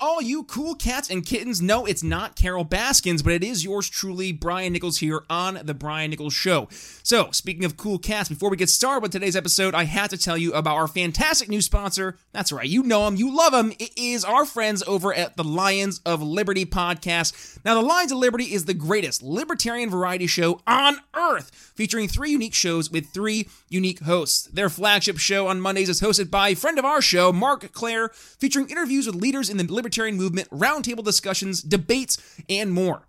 all you cool cats and kittens. No, it's not Carol Baskins, but it is yours truly, Brian Nichols, here on The Brian Nichols Show. So, speaking of cool cats, before we get started with today's episode, I had to tell you about our fantastic new sponsor. That's right, you know them, you love them. It is our friends over at the Lions of Liberty podcast. Now, the Lions of Liberty is the greatest libertarian variety show on earth, featuring three unique shows with three unique hosts. Their flagship show on Mondays is hosted by friend of our show, Marc Clair, featuring interviews with leaders in the libertarian movement, roundtable discussions, debates, and more.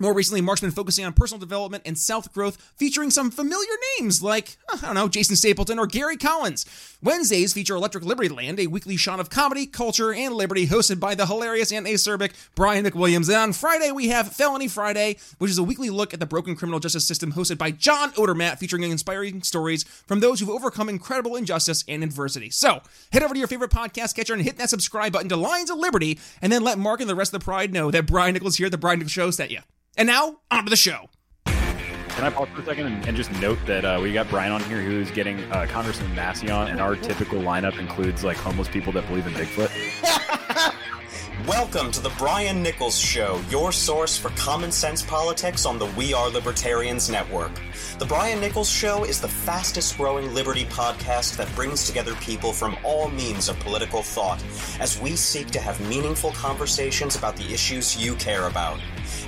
More recently, Marc's been focusing on personal development and self growth, featuring some familiar names like, uh, I don't know, Jason Stapleton or Gary Collins. Wednesdays feature Electric Liberty Land, a weekly shot of comedy, culture, and liberty, hosted by the hilarious and acerbic Brian McWilliams. And on Friday, we have Felony Friday, which is a weekly look at the broken criminal justice system, hosted by John Odermatt, featuring inspiring stories from those who've overcome incredible injustice and adversity. So, head over to your favorite podcast catcher and hit that subscribe button to Lions of Liberty, and then let Mark and the rest of the Pride know that Brian Nichols here at the Brian Nichols Show sent you. And now, on to the show. Can I pause for a second and, and just note that uh, we got Brian on here who's getting uh, Congressman Massey on, and our typical lineup includes like homeless people that believe in Bigfoot. Welcome to the Brian Nichols Show, your source for common sense politics on the We Are Libertarians Network. The Brian Nichols Show is the fastest growing liberty podcast that brings together people from all means of political thought as we seek to have meaningful conversations about the issues you care about.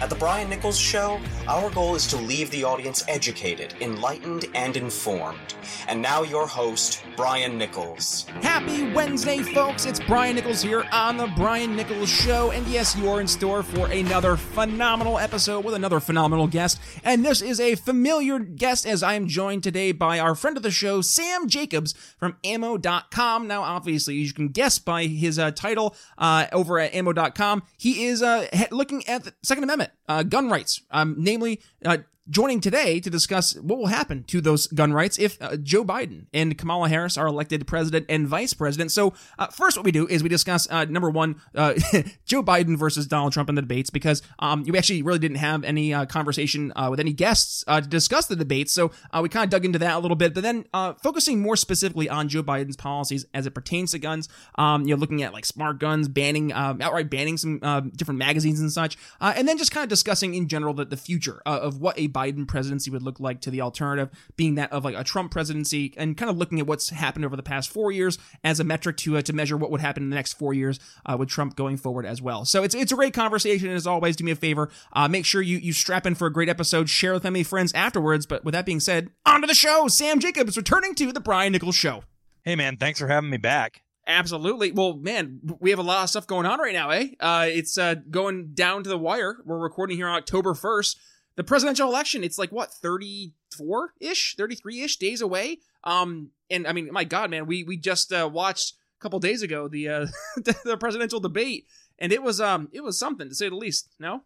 At The Brian Nichols Show, our goal is to leave the audience educated, enlightened, and informed. And now, your host, Brian Nichols. Happy Wednesday, folks. It's Brian Nichols here on The Brian Nichols Show. And yes, you are in store for another phenomenal episode with another phenomenal guest. And this is a familiar guest as I am joined today by our friend of the show, Sam Jacobs from ammo.com. Now, obviously, as you can guess by his uh, title uh, over at ammo.com, he is uh, looking at the Second Amendment, uh, gun rights, um, namely uh, joining today to discuss what will happen to those gun rights if uh, Joe Biden and Kamala Harris are elected president and vice president. So, uh, first, what we do is we discuss uh, number one, uh, Joe Biden versus Donald Trump in the debates because um, you actually really didn't have any uh, conversation with any guests to discuss the debates. So, we kind of dug into that a little bit, but then focusing more specifically on Joe Biden's policies as it pertains to guns, um, you know, looking at like smart guns, banning, um, outright banning some different magazines and such, and then just kind of discussing in general the, the future of what a Biden presidency would look like to the alternative being that of like a Trump presidency and kind of looking at what's happened over the past four years as a metric to uh, to measure what would happen in the next four years uh, with Trump going forward as well. So it's it's a great conversation. And as always, do me a favor, uh, make sure you you strap in for a great episode, share with family friends afterwards. But with that being said, on to the show. Sam Jacobs returning to the Brian Nichols Show. Hey man, thanks for having me back. Absolutely. Well, man, we have a lot of stuff going on right now, eh? Uh, it's uh, going down to the wire. We're recording here on October 1st the presidential election it's like what 34 ish 33 ish days away? Um and i mean my god man we we just uh, watched a couple days ago the uh the presidential debate and it was um it was something to say the least no?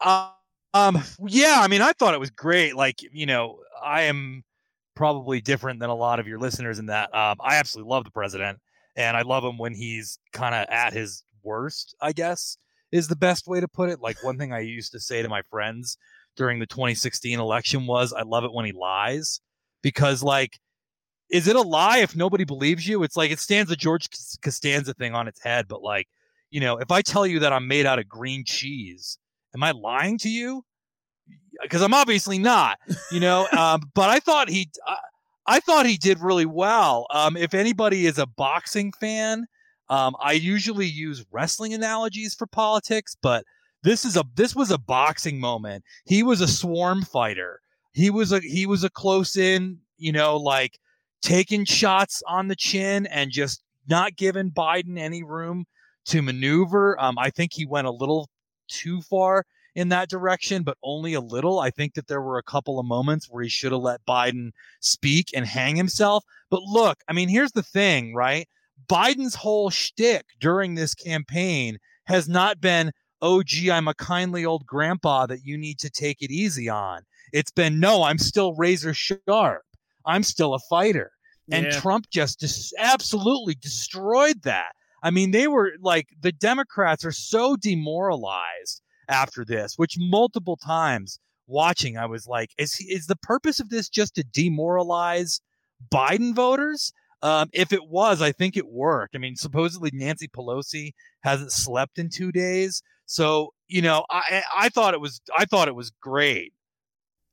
Uh, um yeah i mean i thought it was great like you know i am probably different than a lot of your listeners in that um i absolutely love the president and i love him when he's kind of at his worst i guess is the best way to put it. Like one thing I used to say to my friends during the 2016 election was, I love it when he lies because like, is it a lie if nobody believes you? It's like it stands the George Costanza thing on its head. But like, you know, if I tell you that I'm made out of green cheese, am I lying to you? Because I'm obviously not, you know. um, but I thought he, I, I thought he did really well. Um, if anybody is a boxing fan, um, I usually use wrestling analogies for politics, but this is a this was a boxing moment. He was a swarm fighter. He was a he was a close in, you know, like taking shots on the chin and just not giving Biden any room to maneuver. Um, I think he went a little too far in that direction, but only a little. I think that there were a couple of moments where he should have let Biden speak and hang himself. But look, I mean, here's the thing, right? Biden's whole shtick during this campaign has not been, oh, gee, I'm a kindly old grandpa that you need to take it easy on. It's been, no, I'm still razor sharp. I'm still a fighter. And yeah. Trump just dis- absolutely destroyed that. I mean, they were like, the Democrats are so demoralized after this, which multiple times watching, I was like, is, is the purpose of this just to demoralize Biden voters? Um, if it was, I think it worked. I mean, supposedly Nancy Pelosi hasn't slept in two days, so you know, I I thought it was I thought it was great.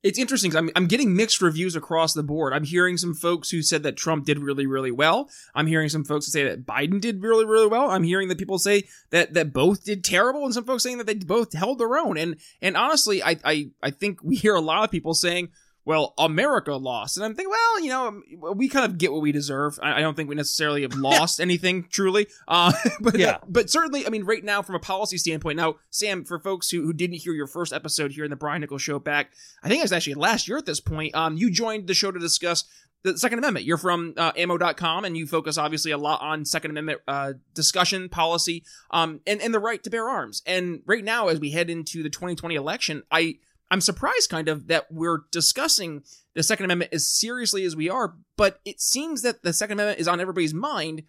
It's interesting I'm, I'm getting mixed reviews across the board. I'm hearing some folks who said that Trump did really, really well. I'm hearing some folks say that Biden did really, really well. I'm hearing that people say that, that both did terrible and some folks saying that they both held their own. And, and honestly, I, I, I think we hear a lot of people saying, well, America lost. And I'm thinking, well, you know, um, we kind of get what we deserve. I, don't think we necessarily have lost anything truly. Uh, but yeah, but certainly, I mean, right now, from a policy standpoint, now, Sam, for folks who, who didn't hear your first episode here in the Brian Nichols show back, I think it was actually last year at this point, um, you joined the show to discuss the Second Amendment. You're from uh, ammo.com and you focus obviously a lot on Second Amendment uh, discussion, policy, um, and, and the right to bear arms. And right now, as we head into the 2020 election, I I'm surprised kind of that we're discussing the Second Amendment as seriously as we are, but it seems that the Second Amendment is on everybody's mind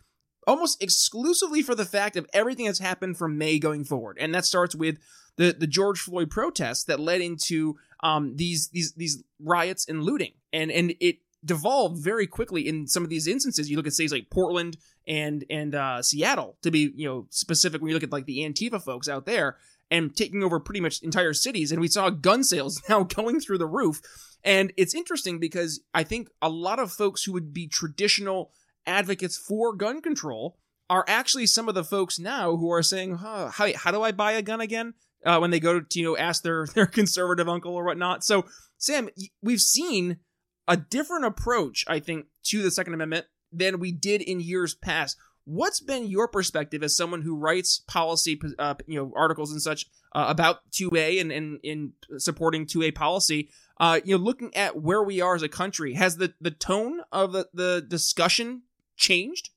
almost exclusively for the fact of everything that's happened from May going forward. And that starts with the, the George Floyd protests that led into um, these these these riots and looting. And and it devolved very quickly in some of these instances. You look at cities like Portland and and uh, Seattle to be you know specific when you look at like the Antifa folks out there and taking over pretty much entire cities. And we saw gun sales now going through the roof. And it's interesting because I think a lot of folks who would be traditional advocates for gun control are actually some of the folks now who are saying, huh, how, how do I buy a gun again? Uh, when they go to, you know, ask their, their conservative uncle or whatnot. So, Sam, we've seen a different approach, I think, to the Second Amendment than we did in years past. What's been your perspective as someone who writes policy, uh, you know, articles and such uh, about 2A and, in supporting 2A policy? Uh, you know, looking at where we are as a country, has the, the tone of the, the discussion changed?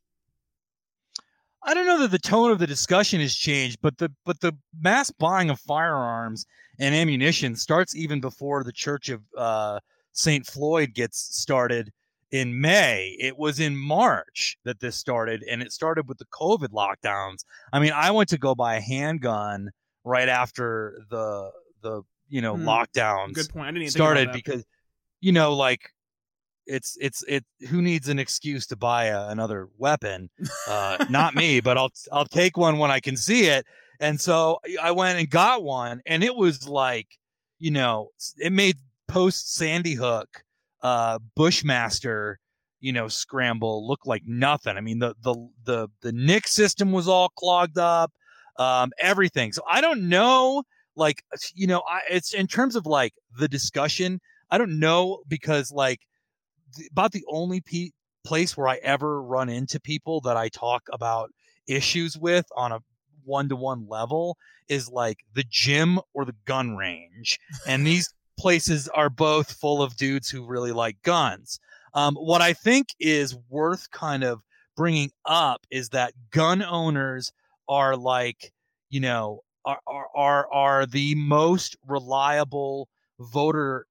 I don't know that the tone of the discussion has changed, but the but the mass buying of firearms and ammunition starts even before the Church of uh, Saint Floyd gets started in May. It was in March that this started, and it started with the COVID lockdowns. I mean, I went to go buy a handgun right after the the you know hmm. lockdowns. Good point. I didn't started because you know like it's it's it who needs an excuse to buy a, another weapon uh not me but i'll i'll take one when i can see it and so i went and got one and it was like you know it made post sandy hook uh, Bushmaster, you know, scramble looked like nothing. I mean, the the the the NICS system was all clogged up, um, everything. So I don't know, like, you know, I, it's in terms of like the discussion. I don't know because like about the only pe- place where I ever run into people that I talk about issues with on a one to one level is like the gym or the gun range. And these places are both full of dudes who really like guns. Um, what I think is worth kind of bringing up is that gun owners are like, you know, are are are, the most reliable voter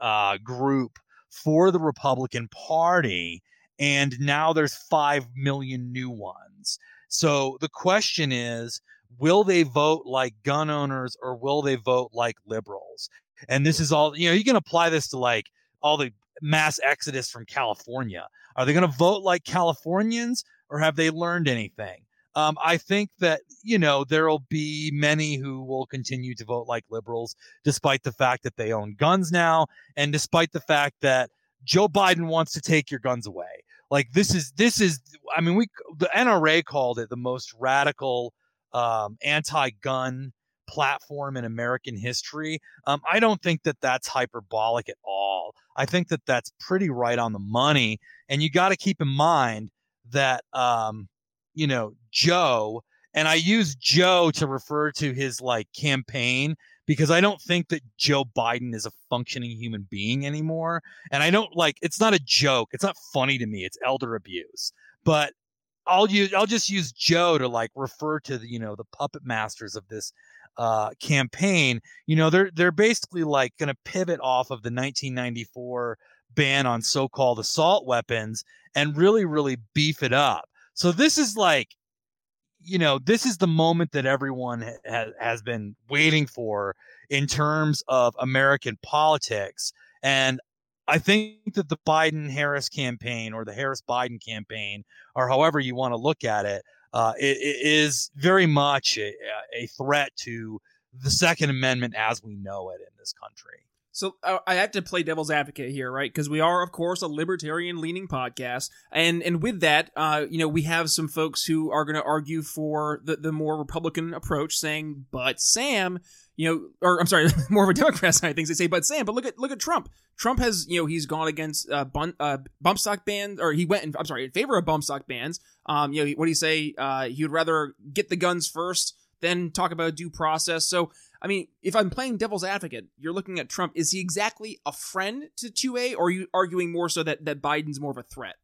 uh, group for the Republican Party, and now there's five million new ones. So the question is, will they vote like gun owners or will they vote like liberals? And this is all, you know, you can apply this to like all the mass exodus from California. Are they going to vote like Californians or have they learned anything? Um, I think that, you know, there will be many who will continue to vote like liberals, despite the fact that they own guns now, and despite the fact that Joe Biden wants to take your guns away. Like this is this is I mean we the NRA called it the most radical um, anti-gun platform in American history. Um, I don't think that that's hyperbolic at all. I think that that's pretty right on the money. And you got to keep in mind that, um, you know, Joe, and I use Joe to refer to his like campaign because I don't think that Joe Biden is a functioning human being anymore. And I don't like it's not a joke. It's not funny to me. It's elder abuse. But I'll use I'll just use Joe to like refer to the you know the puppet masters of this uh, campaign, you know, they're they're basically like going to pivot off of the 1994 ban on so-called assault weapons and really really beef it up. So this is like you know, this is the moment that everyone ha- has been waiting for in terms of American politics and I think that the Biden Harris campaign or the Harris Biden campaign, or however you want to look at it, uh, it, it is very much a, a threat to the Second Amendment as we know it in this country. So uh, I have to play devil's advocate here, right? Because we are, of course, a libertarian-leaning podcast, and and with that, uh, you know, we have some folks who are going to argue for the the more Republican approach, saying, "But Sam, you know, or I'm sorry, more of a Democrat side of things. They say, "But Sam, but look at look at Trump. Trump has, you know, he's gone against uh, bun, uh bump stock bans, or he went, in, I'm sorry, in favor of bump stock bans. Um, you know, what do you say? Uh, he would rather get the guns first, Then talk about due process. So I mean, if I'm playing devil's advocate, you're looking at Trump. Is he exactly a friend to 2A, or are you arguing more so that, that Biden's more of a threat?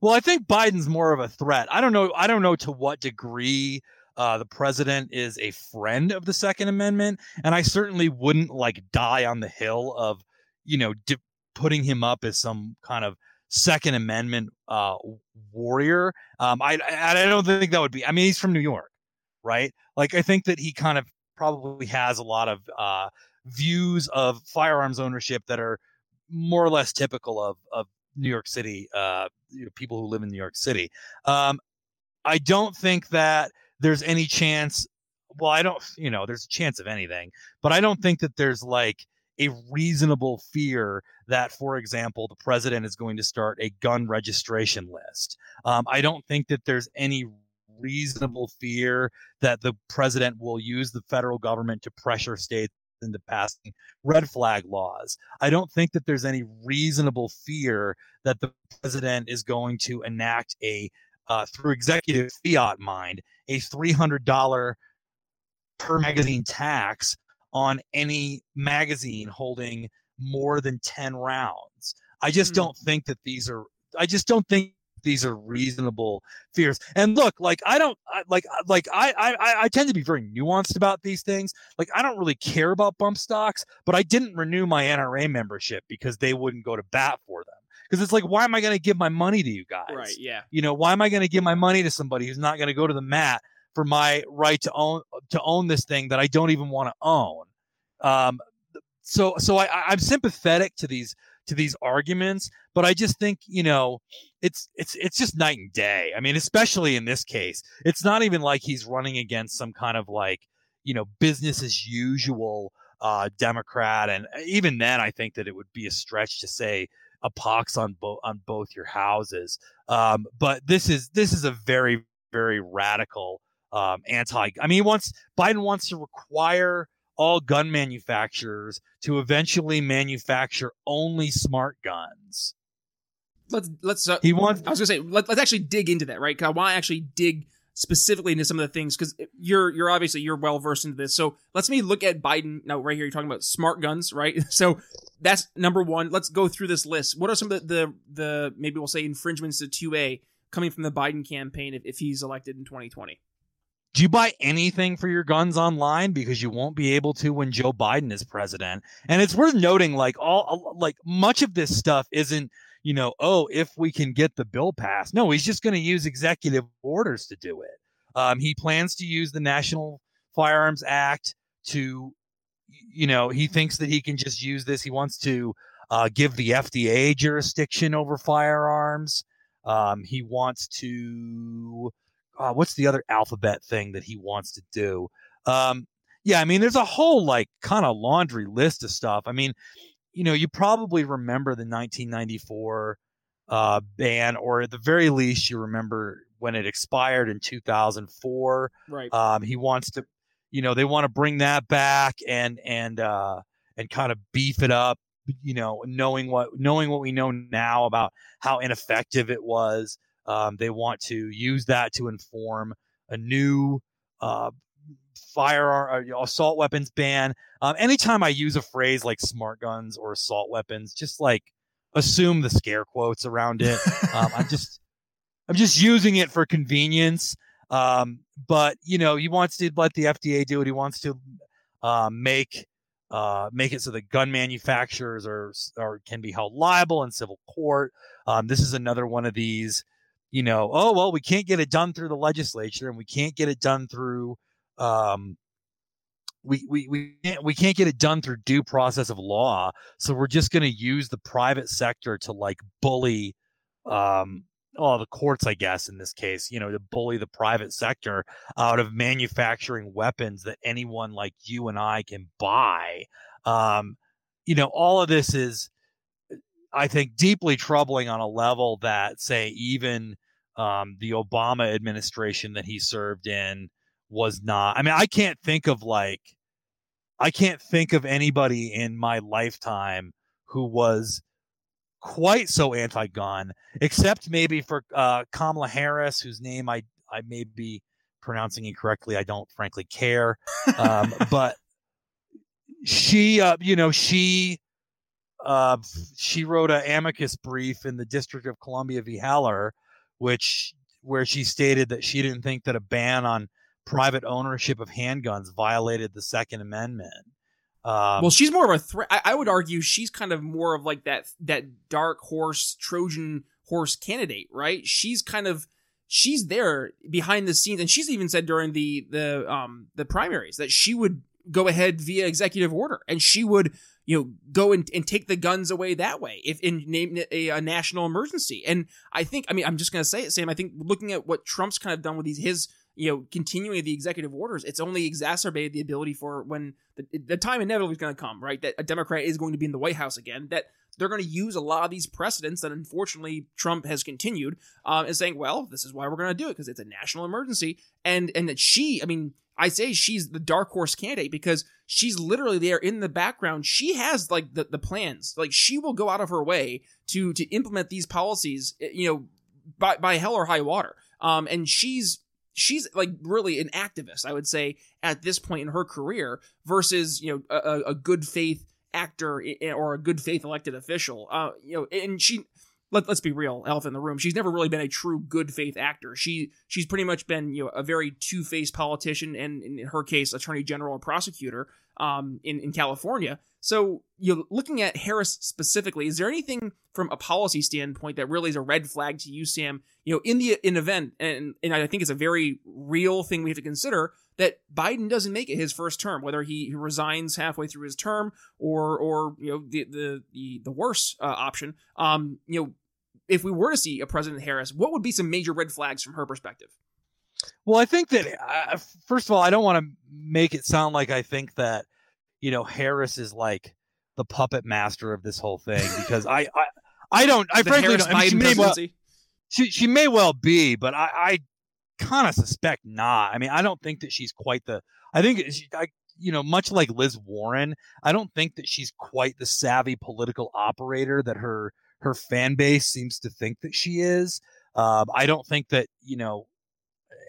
Well, I think Biden's more of a threat. I don't know. I don't know to what degree uh, the president is a friend of the Second Amendment, and I certainly wouldn't like die on the hill of, you know, di- putting him up as some kind of Second Amendment uh, warrior. Um, I, I don't think that would be. I mean, he's from New York, right? Like, I think that he kind of probably has a lot of uh, views of firearms ownership that are more or less typical of of New York City, uh, you know, people who live in New York City. Um, I don't think that there's any chance. Well, I don't, you know, there's a chance of anything, but I don't think that there's like a reasonable fear that, for example, the president is going to start a gun registration list. Um, I don't think that there's any reasonable fear that the president will use the federal government to pressure states into passing red flag laws. I don't think that there's any reasonable fear that the president is going to enact a uh, through executive fiat mind a $300 per magazine tax on any magazine holding more than 10 rounds. I just mm-hmm. don't think that these are I just don't think these are reasonable fears. And look, like I don't I, like like I, I I tend to be very nuanced about these things. Like I don't really care about bump stocks, but I didn't renew my NRA membership because they wouldn't go to bat for them. Because it's like, why am I going to give my money to you guys? Right. Yeah. You know, why am I going to give my money to somebody who's not going to go to the mat for my right to own to own this thing that I don't even want to own? Um, so so I, I'm sympathetic to these to these arguments, but I just think you know it's it's it's just night and day. I mean, especially in this case, it's not even like he's running against some kind of like you know business as usual uh, Democrat, and even then, I think that it would be a stretch to say a pox on both on both your houses. Um, but this is this is a very very radical um, anti. I mean, he wants Biden wants to require all gun manufacturers to eventually manufacture only smart guns. Let's let's. Uh, he wants. I was gonna say let, us actually dig into that, right? I want to actually dig specifically into some of the things because you're you're obviously you're well versed into this. So let's me look at Biden now. Right here, you're talking about smart guns, right? So that's number one. Let's go through this list. What are some of the the, the maybe we'll say infringements to two A coming from the Biden campaign if, if he's elected in 2020? do you buy anything for your guns online because you won't be able to when Joe Biden is president? And it's worth noting like all like much of this stuff isn't, you know, oh, if we can get the bill passed. No, he's just going to use executive orders to do it. Um, he plans to use the National Firearms Act to you know, he thinks that he can just use this. He wants to uh, give the FDA jurisdiction over firearms. Um, he wants to uh, what's the other alphabet thing that he wants to do? Um, yeah, I mean, there's a whole like kind of laundry list of stuff. I mean, you know, you probably remember the 1994 uh, ban, or at the very least, you remember when it expired in 2004. Right. Um, he wants to, you know, they want to bring that back and and uh, and kind of beef it up. You know, knowing what knowing what we know now about how ineffective it was. Um, they want to use that to inform a new uh, firearm uh, assault weapons ban. Um, anytime I use a phrase like smart guns or assault weapons, just like assume the scare quotes around it. Um, I'm just I'm just using it for convenience. Um, but you know, he wants to let the FDA do it. He wants to uh, make uh, make it so that gun manufacturers are, are can be held liable in civil court. Um, this is another one of these you know, oh well, we can't get it done through the legislature and we can't get it done through um, we we we can't we can't get it done through due process of law. So we're just going to use the private sector to like bully um oh the courts i guess in this case you know to bully the private sector out of manufacturing weapons that anyone like you and i can buy um you know all of this is i think deeply troubling on a level that say even um the obama administration that he served in was not i mean i can't think of like i can't think of anybody in my lifetime who was quite so anti-gun, except maybe for uh, Kamala Harris, whose name I I may be pronouncing incorrectly. I don't frankly care, um, but she, uh, you know, she uh, she wrote an amicus brief in the District of Columbia v. Heller, which where she stated that she didn't think that a ban on private ownership of handguns violated the Second Amendment. Um, well, she's more of a threat. I, I, would argue she's kind of more of like that that dark horse Trojan horse candidate, right? She's kind of she's there behind the scenes, and she's even said during the the um the primaries that she would go ahead via executive order, and she would you know go and, and take the guns away that way if in name a, a national emergency. And I think, I mean, I'm just gonna say it, Sam. I think looking at what Trump's kind of done with these his you know, continuing the executive orders, it's only exacerbated the ability for when the, the time inevitably is going to come, right? That a Democrat is going to be in the White House again, that they're going to use a lot of these precedents that unfortunately Trump has continued, um, and saying, well, this is why we're going to do it because it's a national emergency. And, and that she, I mean, I say she's the dark horse candidate because she's literally there in the background. She has like the, the plans. Like she will go out of her way to to implement these policies, eh, you know, by, by hell or high water. Um, and she's she's like really an activist, I would say, at this point in her career versus you know a, a good faith actor or a good faith elected official. Uh, you know, and she let, us be real, elephant in the room. She's never really been a true good faith actor. She she's pretty much been you know a very two faced politician, and in her case, attorney general or prosecutor um, in in California. So you know, looking at Harris specifically, is there anything from a policy standpoint that really is a red flag to you, Sam? You know, in the in event, and and I think it's a very real thing we have to consider that Biden doesn't make it his first term, whether he, resigns halfway through his term or or you know the the the, the worse uh, option. Um, you know, if we were to see a President Harris, what would be some major red flags from her perspective? Well, I think that uh, first of all, I don't want to make it sound like I think that you know Harris is like the puppet master of this whole thing because I I, I don't I the frankly don't. I mean, she, may well, she she may well be, but I, I kind of suspect not. I mean, I don't think that she's quite the. I think she, I you know much like Liz Warren, I don't think that she's quite the savvy political operator that her her fan base seems to think that she is. Um, I don't think that you know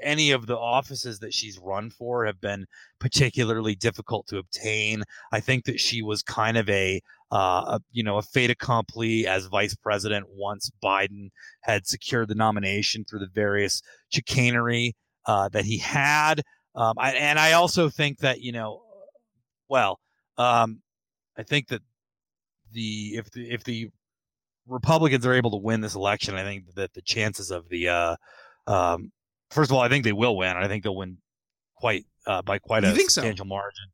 any of the offices that she's run for have been particularly difficult to obtain. I think that she was kind of a, uh, a you know a fait accompli as vice president once Biden had secured the nomination through the various chicanery uh, that he had. Um, I, and I also think that you know, well, um, I think that the if the if the Republicans are able to win this election, I think that the chances of the uh, um, first of all, I think they will win. I think they'll win quite uh, by quite you a substantial so? margin.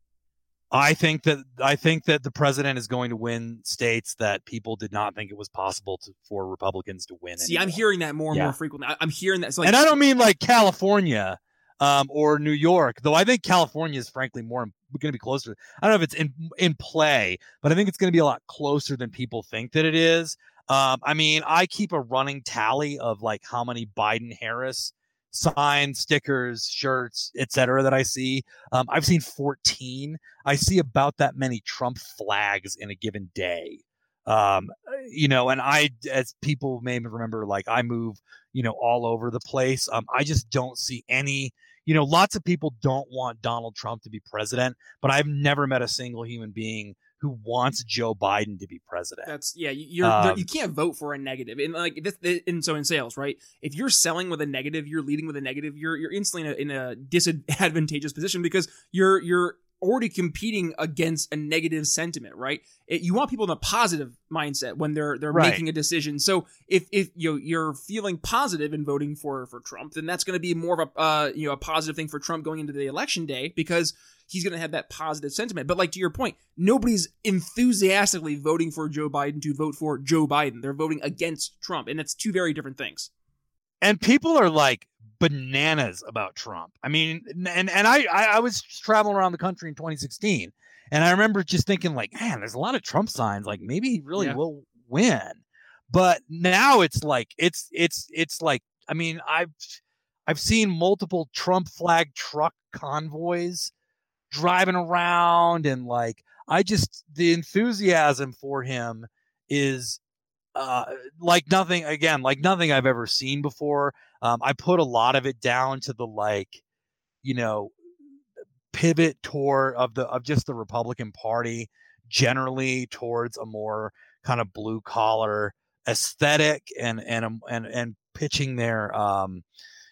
I think that I think that the president is going to win states that people did not think it was possible to, for Republicans to win. See, anymore. I'm hearing that more and yeah. more frequently. I, am hearing that, like, and I don't mean like California um, or New York, though. I think California is frankly more going to be closer. I don't know if it's in in play, but I think it's going to be a lot closer than people think that it is. Um, I mean, I keep a running tally of like how many Biden Harris signs, stickers, shirts, etc. that I see. Um, I've seen 14. I see about that many Trump flags in a given day. Um, you know, and I, as people may remember, like I move, you know, all over the place. Um, I just don't see any. You know, lots of people don't want Donald Trump to be president, but I've never met a single human being who wants Joe Biden to be president. That's yeah. You're um, you can't vote for a negative, and like this, and so in sales, right? If you're selling with a negative, you're leading with a negative. You're you're instantly in a, in a disadvantageous position because you're you're already competing against a negative sentiment, right? It, you want people in a positive mindset when they're they're Right. making a decision. So if if you know, you're feeling positive in voting for for Trump, then that's going to be more of a uh, you know a positive thing for Trump going into the election day because he's going to have that positive sentiment. But like to your point, nobody's enthusiastically voting for Joe Biden to vote for Joe Biden. They're voting against Trump, and it's two very different things. and people are like bananas about Trump. I mean, and and I I was traveling around the country in 2016, and I remember just thinking like, man, there's a lot of Trump signs. Like maybe he really Yeah. will win. But now it's like it's it's it's like I mean I've I've seen multiple Trump flag truck convoys driving around and like I just the enthusiasm for him is uh like nothing again like nothing I've ever seen before. Um I put a lot of it down to the like you know pivot toward of the of just the Republican Party generally towards a more kind of blue collar aesthetic and and um, and and pitching their um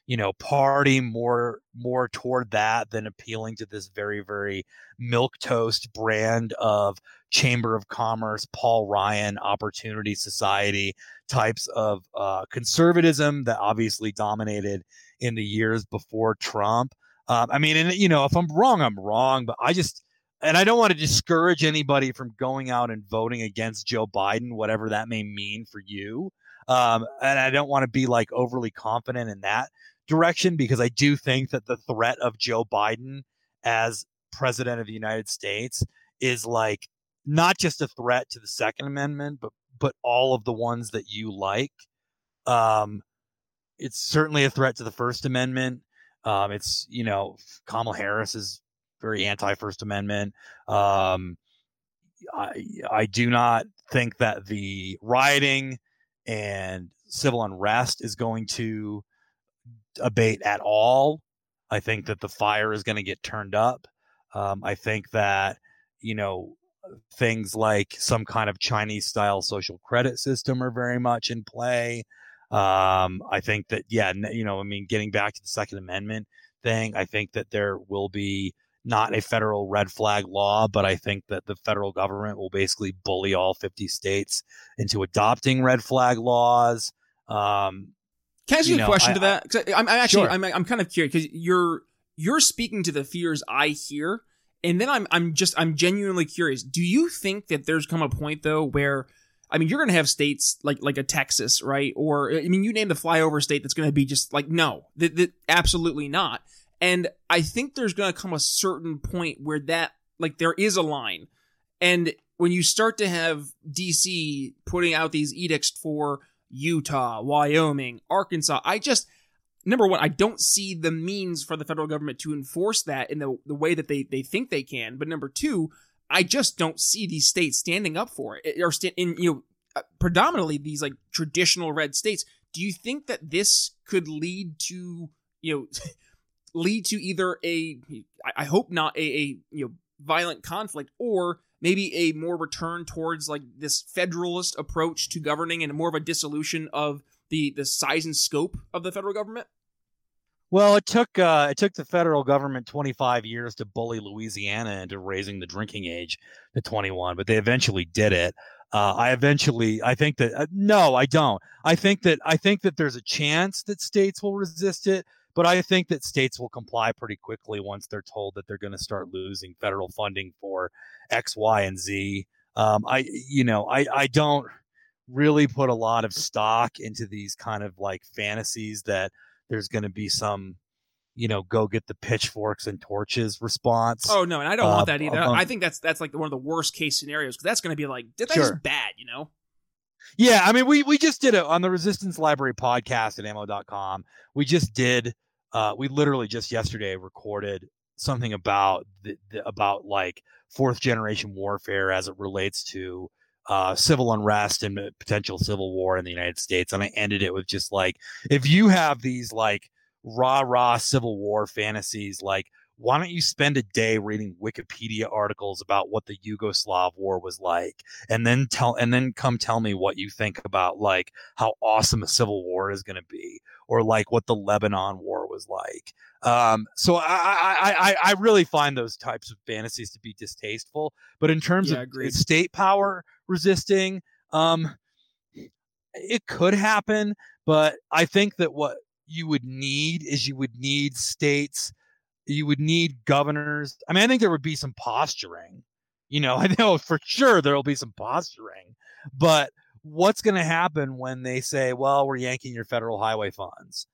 you know party more more toward that than appealing to this very very milk toast brand of chamber of commerce paul ryan opportunity society types of uh, conservatism that obviously dominated in the years before trump. Um, i mean and you know if i'm wrong i'm wrong but i just and i don't want to discourage anybody from going out and voting against joe biden whatever that may mean for you. Um, and i don't want to be like overly confident in that direction because I do think that the threat of Joe Biden as president of the United States is like not just a threat to the Second Amendment, but but all of the ones that you like. Um, it's certainly a threat to the First Amendment. Um, it's you know Kamala Harris is very anti First Amendment. Um, I I do not think that the rioting and civil unrest is going to abate at all. I think that the fire is going to get turned up. Um, I think that you know things like some kind of Chinese style social credit system are very much in play. Um, I think that yeah, you know, I mean, getting back to the Second Amendment thing, I think that there will be not a federal red flag law, but I think that the federal government will basically bully all 50 states into adopting red flag laws. Um, Can I ask You you, a question I- to that? 'Cause I, I'm, I'm actually Sure. I'm I'm kind of curious because you're you're speaking to the fears I hear, and then I'm I'm just I'm genuinely curious. Do you think that there's come a point though where I mean you're going to have states like like a Texas, right? Or I mean you name the flyover state that's going to be just like no, that, that absolutely not. And I think there's going to come a certain point where that like there is a line, and when you start to have DC putting out these edicts for Utah, Wyoming, Arkansas, I just number one, I don't see the means for the federal government to enforce that in the the way that they they think they can. But number two, I just don't see these states standing up for it or sta- in you know uh, predominantly these like traditional red states. Do you think that this could lead to you know lead to either a, I hope not a, a you know violent conflict or maybe a more return towards like this federalist approach to governing and more of a dissolution of the the size and scope of the federal government? Well, it took uh, it took the federal government 25 years to bully Louisiana into raising the drinking age to 21, but they eventually did it. Uh, I eventually, I think that uh, no, I don't. I think that I think that there's a chance that states will resist it, but I think that states will comply pretty quickly once they're told that they're going to start losing federal funding for X, Y, and Z. Um, I, you know, I, I don't really put a lot of stock into these kind of like fantasies that there's going to be some, you know, go get the pitchforks and torches response. Oh no, and I don't Uh, want that either. um, I think that's that's like one of the worst case scenarios because that's going to be like that's Sure. bad, you know. Yeah, I mean, we we just did it on the Resistance Library podcast at ammo.com. We just did, uh, we literally just yesterday recorded something about the, the about like fourth generation warfare as it relates to uh, civil unrest and potential civil war in the United States. And I ended it with just like, if you have these like rah rah civil war fantasies, like why don't you spend a day reading Wikipedia articles about what the Yugoslav war was like, and then tell and then come tell me what you think about like how awesome a civil war is going to be, or like what the Lebanon war was like. Um, so I, I, I, I really find those types of fantasies to be distasteful. But in terms Yeah, of agreed. state power resisting, um, it could happen. But I think that what you would need is you would need states, you would need governors. I mean, I think there would be some posturing. You know, I know for sure there will be some posturing, but what's going to happen when they say, "Well, we're yanking your federal highway funds,"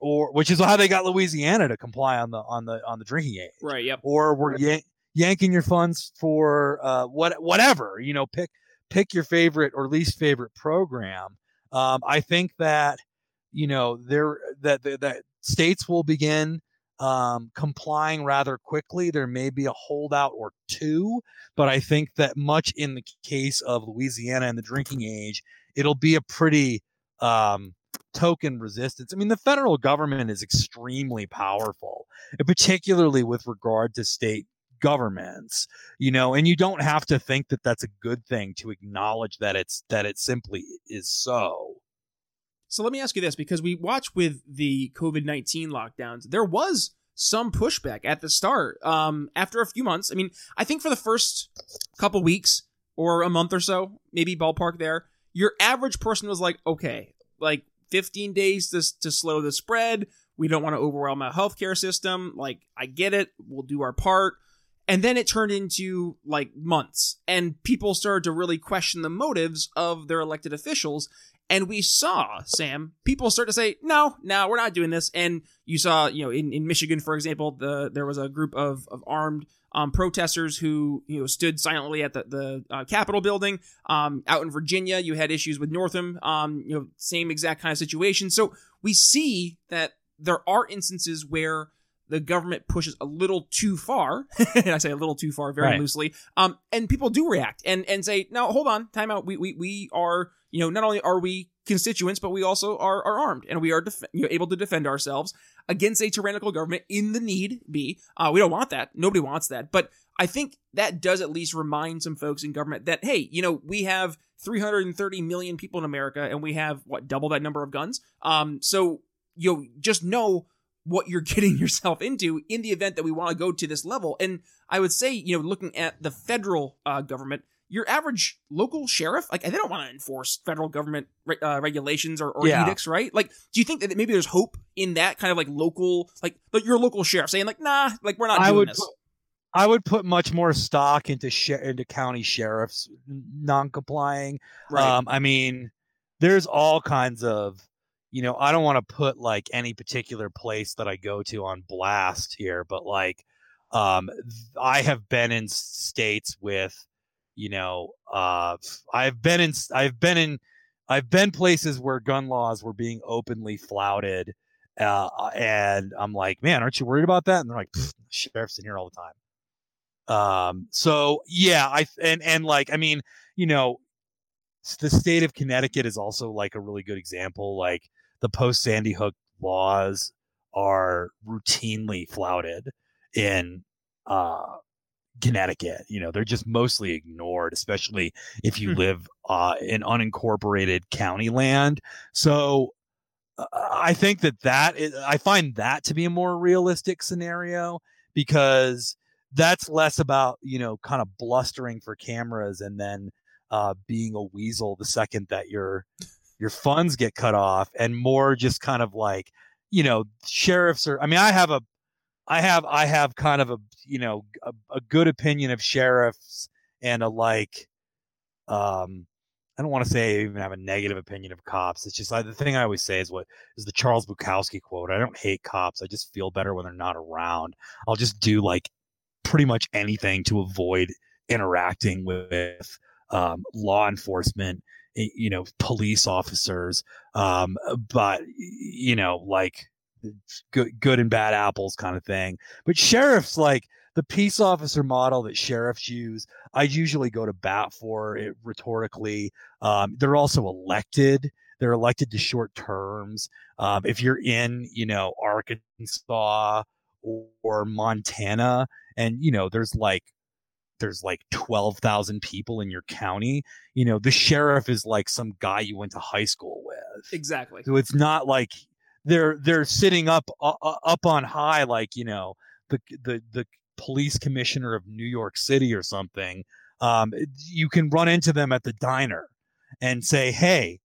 or which is how they got Louisiana to comply on the on the on the drinking age, Right. Yep. or we're yan- yanking your funds for uh, what whatever you know, pick pick your favorite or least favorite program. Um, I think that you know there that that, that states will begin um, complying rather quickly. There may be a holdout or two, but I think that much in the case of Louisiana and the drinking age, it'll be a pretty um, token resistance. I mean, the federal government is extremely powerful, particularly with regard to state governments you know and you don't have to think that that's a good thing to acknowledge that it's that it simply is so So let me ask you this because we watched with the COVID 19 lockdowns, there was some pushback at the start. Um, after a few months, I mean, I think for the first couple weeks or a month or so, maybe ballpark there, your average person was like, okay, like 15 days to, to slow the spread. We don't want to overwhelm our healthcare system. Like, I get it. We'll do our part. And then it turned into like months, and people started to really question the motives of their elected officials. And we saw, Sam, people start to say, no, no, we're not doing this. And you saw, you know, in, in Michigan, for example, the there was a group of, of armed um, protesters who, you know, stood silently at the, the uh, Capitol building. Um, out in Virginia, you had issues with Northam, um, you know, same exact kind of situation. So we see that there are instances where the government pushes a little too far. and I say a little too far very Right. loosely. Um, and people do react and, and say, no, hold on, time out. We, we, we are, you know, not only are we constituents, but we also are, are armed and we are def- you know, able to defend ourselves against a tyrannical government in the need be. Uh, we don't want that. Nobody wants that. But I think that does at least remind some folks in government that, hey, you know, we have 330 million people in America and we have, what, double that number of guns? Um, so, you know, just know what you're getting yourself into in the event that we want to go to this level. And I would say, you know, looking at the federal uh, government, your average local sheriff, like they don't want to enforce federal government re- uh, regulations or, or Yeah. edicts, right? Like, do you think that maybe there's hope in that kind of like local, like, like your local sheriff saying like, nah, like we're not I doing this. put, I would put much more stock into sh- into county sheriffs non-complying. right. Um, I mean, there's all kinds of, you know, I don't want to put like any particular place that I go to on blast here, but like, um, th- I have been in states with, you know, uh, I've been in, I've been in, I've been places where gun laws were being openly flouted. Uh, and I'm like, man, aren't you worried about that? And they're like, sheriff's in here all the time. Um, so yeah, I and and like I mean, you know, the state of Connecticut is also like a really good example. Like the post Sandy Hook laws are routinely flouted in uh Connecticut. You know, they're just mostly ignored, especially if you Hmm. live uh in unincorporated county land. So uh, I think that that is, I find that to be a more realistic scenario because that's less about you know kind of blustering for cameras and then uh, being a weasel the second that your your funds get cut off and more just kind of like you know sheriffs are i mean i have a i have i have kind of a you know a, a good opinion of sheriffs and a like um i don't want to say I even have a negative opinion of cops it's just like the thing i always say is what is the charles bukowski quote i don't hate cops i just feel better when they're not around. I'll just do like pretty much anything to avoid interacting with um, law enforcement you know police officers um, but you know like good good and bad apples kind of thing. But sheriffs like the peace officer model that sheriffs use i usually go to bat for it rhetorically. Um, they're also elected. They're elected to short terms. Um, if you're in you know arkansas or, montana and you know there's like there's like 12,000 people in your county you know the sheriff is like some guy you went to high school with. Exactly. so it's not like they're they're sitting up uh, up on high like you know the the the police commissioner of New York City or something. Um, you can run into them at the diner and say, "Hey,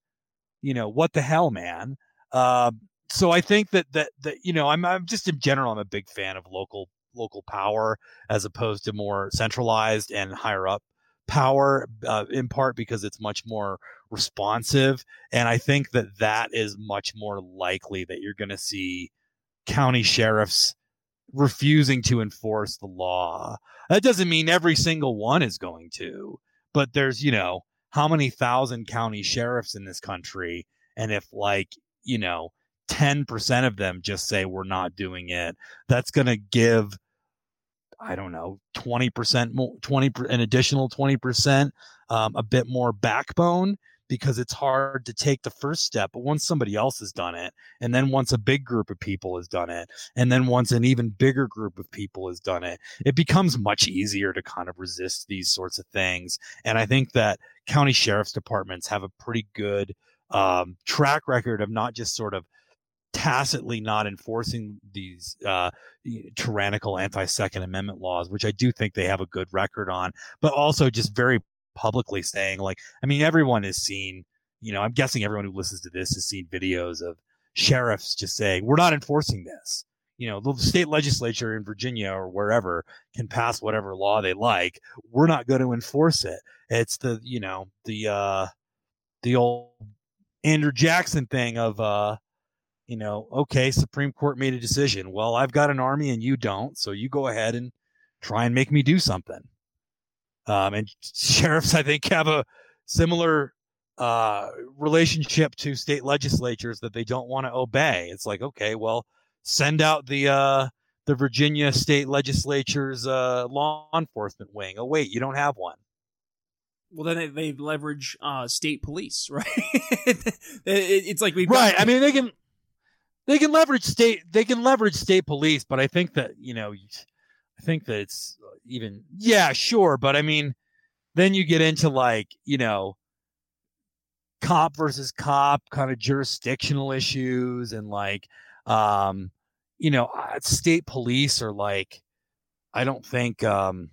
you know what the hell, man." Uh, so I think that that that you know I'm I'm just in general I'm a big fan of local local power as opposed to more centralized and higher up power uh, in part because it's much more responsive and i think that that is much more likely that you're going to see county sheriffs refusing to enforce the law. That doesn't mean every single one is going to but there's you know how many thousand county sheriffs in this country and if like you know 10% of them just say we're not doing it that's going to give I don't know, 20% more, 20, an additional 20%, um, a bit more backbone because it's hard to take the first step. But once somebody else has done it, and then once a big group of people has done it, and then once an even bigger group of people has done it, it becomes much easier to kind of resist these sorts of things. And I think that county sheriff's departments have a pretty good um, track record of not just sort of tacitly not enforcing these uh, tyrannical anti-second amendment laws which i do think they have a good record on but also just very publicly saying like i mean everyone has seen you know i'm guessing everyone who listens to this has seen videos of sheriffs just saying we're not enforcing this. You know the state legislature in virginia or wherever can pass whatever law they like we're not going to enforce it. It's the you know the uh the old andrew jackson thing of uh you know, okay, Supreme Court made a decision. Well, I've got an army and you don't, so you go ahead and try and make me do something. Um, and sheriffs, I think, have a similar uh, relationship to state legislatures that they don't want to obey. It's like, okay, well, send out the uh, the Virginia state legislature's uh, law enforcement wing. Oh, wait, you don't have one. Well, then they, they leverage uh, state police, right? it, it's like we right. I mean, they can they can leverage state they can leverage state police, but I think that you know, I think that it's even yeah, sure, but I mean, then you get into like you know, cop versus cop kind of jurisdictional issues and like um you know uh, state police are like i don't think um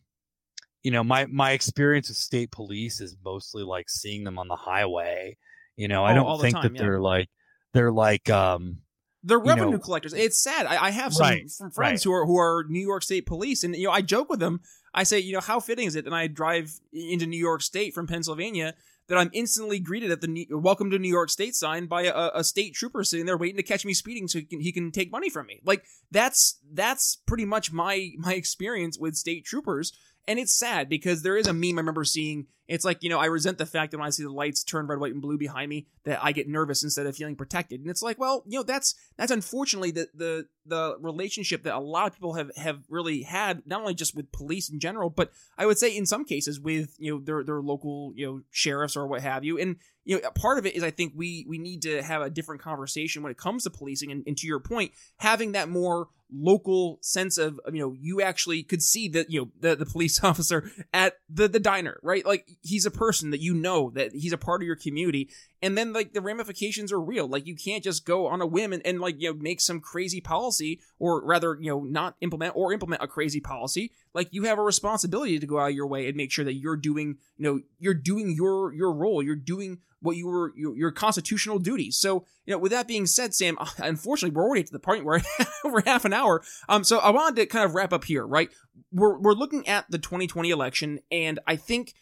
you know my my experience with state police is mostly like seeing them on the highway you know oh, i don't think time, that yeah. they're like they're like um they're revenue know, collectors. It's sad. I, I have some, right, some friends right. who are who are New York State police, and you know, I joke with them. I say, you know, how fitting is it? And I drive into New York State from Pennsylvania that I'm instantly greeted at the "Welcome to New York State" sign by a, a, state trooper sitting there waiting to catch me speeding so he can, he can take money from me. Like that's that's pretty much my my experience with state troopers. And it's sad because there is a meme I remember seeing. It's like, you know, I resent the fact that when I see the lights turn red, white, and blue behind me, that I get nervous instead of feeling protected. And it's like, well, you know, that's that's unfortunately the the the relationship that a lot of people have have really had, not only just with police in general, but I would say in some cases with, you know, their their local, you know, sheriffs or what have you. And you know, part of it is I think we we need to have a different conversation when it comes to policing. And, and to your point, having that more local sense of you know you actually could see that you know the, the police officer at the the diner right like he's a person that you know that he's a part of your community and then like the ramifications are real like you can't just go on a whim and, and like you know make some crazy policy or rather you know not implement or implement a crazy policy like you have a responsibility to go out of your way and make sure that you're doing you know you're doing your your role you're doing what you were your, your constitutional duties. So, you know, with that being said, Sam, unfortunately, we're already to the point where over half an hour. Um, so I wanted to kind of wrap up here, right? We're we're looking at the 2020 election, and I think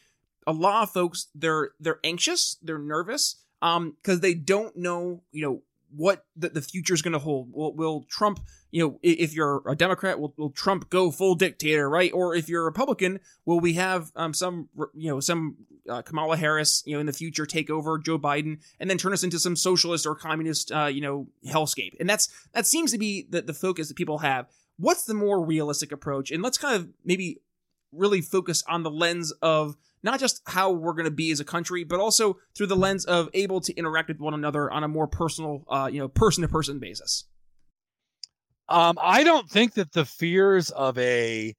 a lot of folks they're they're anxious, they're nervous, um, because they don't know, you know, what the, the future is going to hold. Will, will Trump, you know, if you're a Democrat, will, will Trump go full dictator, right? Or if you're a Republican, will we have um, some, you know, some uh, Kamala Harris, you know, in the future take over Joe Biden and then turn us into some socialist or communist, uh, you know, hellscape? And that's that seems to be the, the focus that people have. What's the more realistic approach? And let's kind of maybe really focus on the lens of not just how we're going to be as a country, but also through the lens of able to interact with one another on a more personal, uh, you know, person to person basis. Um, I don't think that the fears of a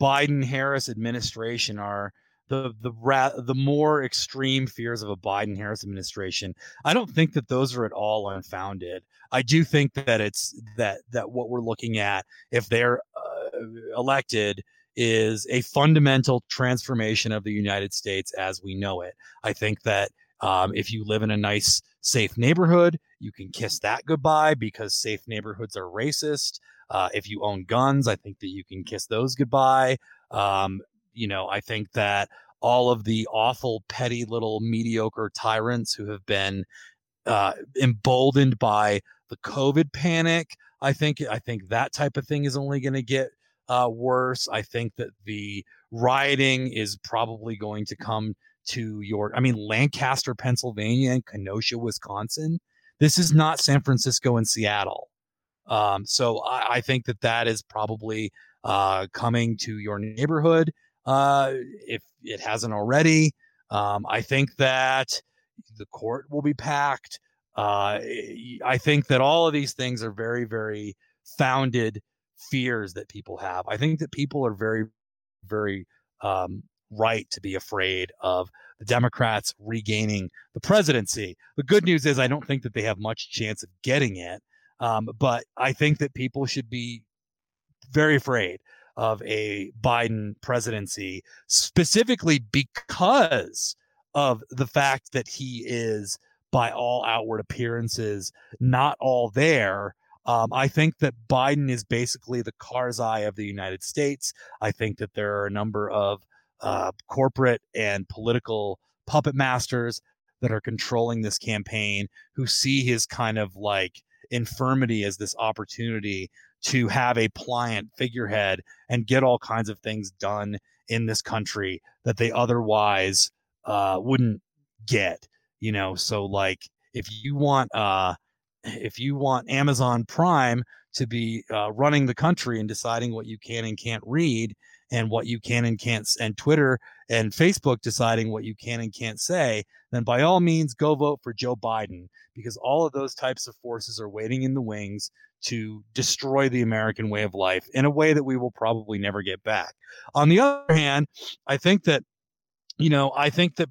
Biden Harris administration are the the ra- the more extreme fears of a Biden Harris administration, I don't think that those are at all unfounded. I do think that it's that that what we're looking at if they're uh, elected is a fundamental transformation of the United States as we know it. I think that um, if you live in a nice, safe neighborhood, you can kiss that goodbye because safe neighborhoods are racist. Uh, if you own guns, I think that you can kiss those goodbye. Um, you know, I think that all of the awful, petty little mediocre tyrants who have been uh, emboldened by the COVID panic, I think I think that type of thing is only going to get uh, worse. I think that the rioting is probably going to come to your, I mean, Lancaster, Pennsylvania, and Kenosha, Wisconsin. This is not San Francisco and Seattle. Um, so I, I, think that that is probably uh, coming to your neighborhood uh, if it hasn't already. Um, I think that the court will be packed. Uh, I think that all of these things are very, very founded fears that people have. I think that people are very, very um, right to be afraid of the Democrats regaining the presidency. The good news is I don't think that they have much chance of getting it. Um, but I think that people should be very afraid of a Biden presidency, specifically because of the fact that he is, by all outward appearances, not all there. Um, I think that Biden is basically the Karzai of the United States. I think that there are a number of uh, corporate and political puppet masters that are controlling this campaign who see his kind of like infirmity as this opportunity to have a pliant figurehead and get all kinds of things done in this country that they otherwise uh, wouldn't get you know so like if you want uh if you want amazon prime to be uh, running the country and deciding what you can and can't read and what you can and can't and twitter and facebook deciding what you can and can't say then by all means go vote for joe biden because all of those types of forces are waiting in the wings to destroy the American way of life in a way that we will probably never get back. On the other hand, I think that, you know, I think that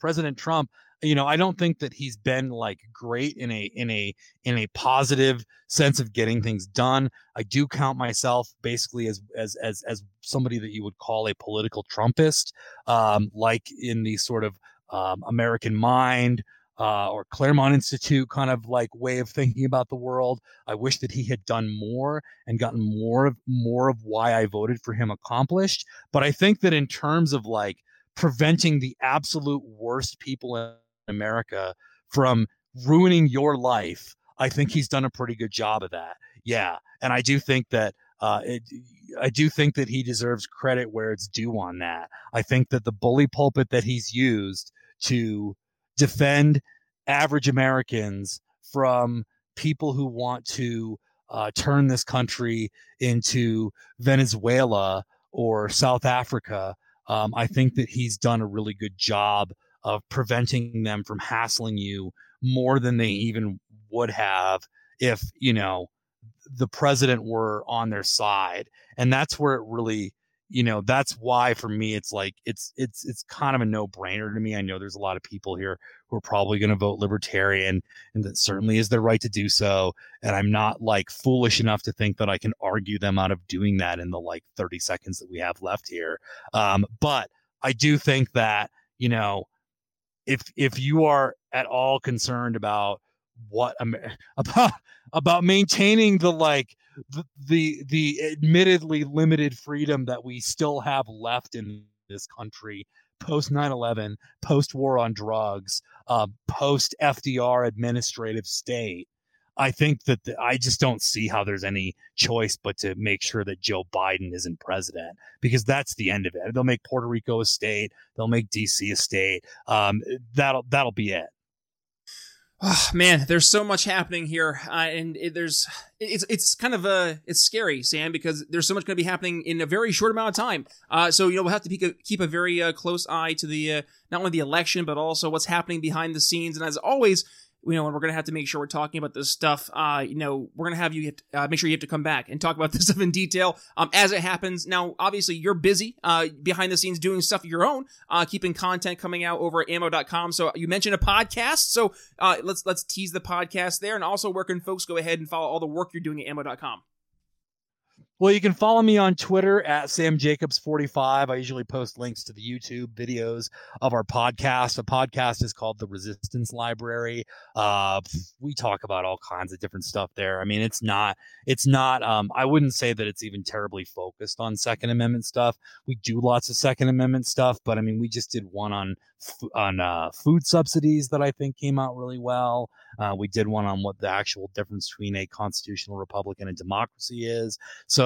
President Trump, you know, I don't think that he's been like great in a in a in a positive sense of getting things done. I do count myself basically as as as as somebody that you would call a political Trumpist, um, like in the sort of um, American mind uh, or Claremont Institute kind of like way of thinking about the world. I wish that he had done more and gotten more of more of why I voted for him accomplished. But I think that in terms of like preventing the absolute worst people in America from ruining your life, I think he's done a pretty good job of that. Yeah, and I do think that uh, it, I do think that he deserves credit where it's due on that. I think that the bully pulpit that he's used to defend average Americans from people who want to uh, turn this country into Venezuela or South Africa. Um, I think that he's done a really good job of preventing them from hassling you more than they even would have if, you know, the president were on their side. And that's where it really you know that's why for me it's like it's it's it's kind of a no-brainer to me. I know there's a lot of people here who are probably going to vote libertarian and that certainly is their right to do so. And i'm not like foolish enough to think that i can argue them out of doing that in the like 30 seconds that we have left here. Um, but i do think that you know if if you are at all concerned about what about about maintaining the like the, the the admittedly limited freedom that we still have left in this country post 9-11 post war on drugs uh, post fdr administrative state i think that the, i just don't see how there's any choice but to make sure that joe biden isn't president because that's the end of it they'll make puerto rico a state they'll make dc a state um, that'll that'll be it Oh, man, there's so much happening here, uh, and it, there's it's it's kind of uh it's scary, Sam, because there's so much going to be happening in a very short amount of time. Uh, so you know we'll have to keep a, keep a very uh, close eye to the uh, not only the election but also what's happening behind the scenes. And as always, you know, and we're gonna have to make sure we're talking about this stuff. Uh, you know, we're gonna have you uh, make sure you have to come back and talk about this stuff in detail um, as it happens. Now, obviously, you're busy uh, behind the scenes doing stuff of your own, uh, keeping content coming out over at ammo.com. So you mentioned a podcast, so uh, let's let's tease the podcast there, and also where can folks go ahead and follow all the work you're doing at ammo.com. Well, you can follow me on Twitter at Sam Jacobs45. I usually post links to the YouTube videos of our podcast. The podcast is called The Resistance Library. Uh, we talk about all kinds of different stuff there. I mean, it's not, it's not, um, I wouldn't say that it's even terribly focused on Second Amendment stuff. We do lots of Second Amendment stuff, but I mean, we just did one on on uh, food subsidies that I think came out really well. Uh, we did one on what the actual difference between a constitutional republic and a democracy is. So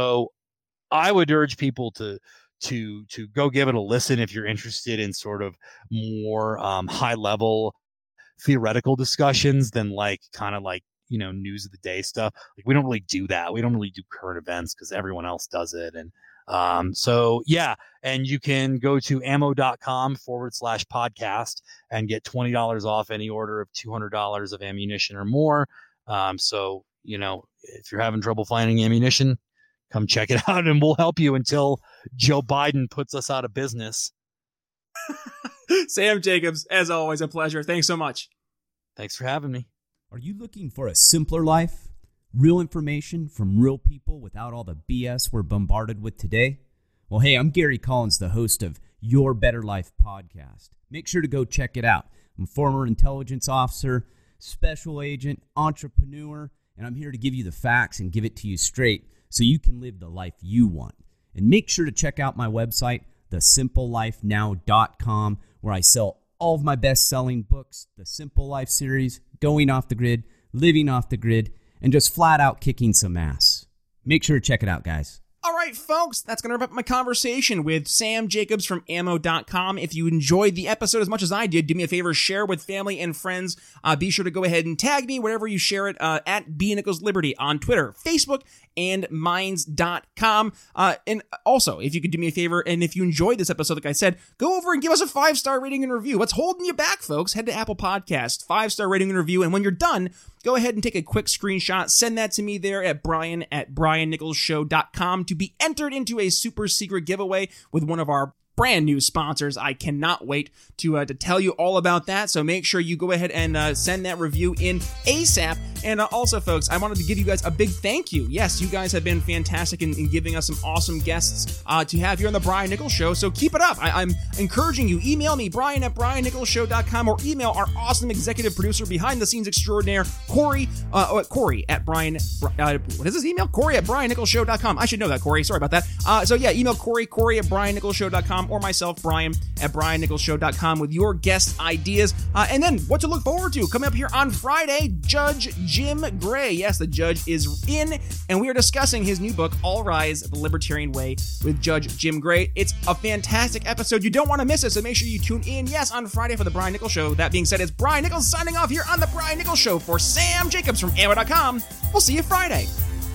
I would urge people to to to go give it a listen if you're interested in sort of more um, high level theoretical discussions than like kind of like you know news of the day stuff. Like we don't really do that. We don't really do current events because everyone else does it and um, so yeah, and you can go to ammo.com forward slash podcast and get $20 off any order of $200 of ammunition or more. Um, so, you know, if you're having trouble finding ammunition, come check it out and we'll help you until Joe Biden puts us out of business. Sam Jacobs, as always, a pleasure. Thanks so much. Thanks for having me. Are you looking for a simpler life? Real information from real people without all the BS we're bombarded with today? Well, hey, I'm Gary Collins, the host of Your Better Life podcast. Make sure to go check it out. I'm a former intelligence officer, special agent, entrepreneur, and I'm here to give you the facts and give it to you straight so you can live the life you want. And make sure to check out my website, thesimplelifenow.com, where I sell all of my best selling books, the Simple Life series, Going Off the Grid, Living Off the Grid and just flat out kicking some ass. Make sure to check it out, guys. All right, folks, that's going to wrap up my conversation with Sam Jacobs from ammo.com. If you enjoyed the episode as much as I did, do me a favor, share with family and friends. Uh, be sure to go ahead and tag me wherever you share it uh, at B Nichols Liberty on Twitter, Facebook, and minds.com. Uh, and also, if you could do me a favor, and if you enjoyed this episode, like I said, go over and give us a five star rating and review. What's holding you back, folks? Head to Apple Podcast, five star rating and review. And when you're done, go ahead and take a quick screenshot. Send that to me there at brian at briannicholsshow.com to be entered into a super secret giveaway with one of our brand new sponsors. I cannot wait to uh, to tell you all about that. So make sure you go ahead and uh, send that review in ASAP. And uh, also, folks, I wanted to give you guys a big thank you. Yes, you guys have been fantastic in, in giving us some awesome guests uh, to have here on the Brian Nichols Show. So keep it up. I, am encouraging you. Email me, Brian at BrianNicholsShow.com, or email our awesome executive producer behind the scenes extraordinaire, Corey, uh, oh, Corey at Brian. Uh, what is his email? Corey at BrianNicholsShow.com. I should know that, Corey. Sorry about that. Uh, so yeah, email Corey, Corey at BrianNicholsShow.com or myself, Brian at BrianNicholsShow.com with your guest ideas. Uh, and then what to look forward to coming up here on Friday, Judge Jim Gray. Yes, the judge is in, and we are discussing his new book, All Rise the Libertarian Way, with Judge Jim Gray. It's a fantastic episode. You don't want to miss it, so make sure you tune in, yes, on Friday for the Brian Nichols Show. That being said, it's Brian Nichols signing off here on the Brian Nichols Show for Sam Jacobs from Ammo.com. We'll see you Friday.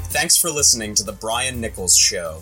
Thanks for listening to the Brian Nichols Show.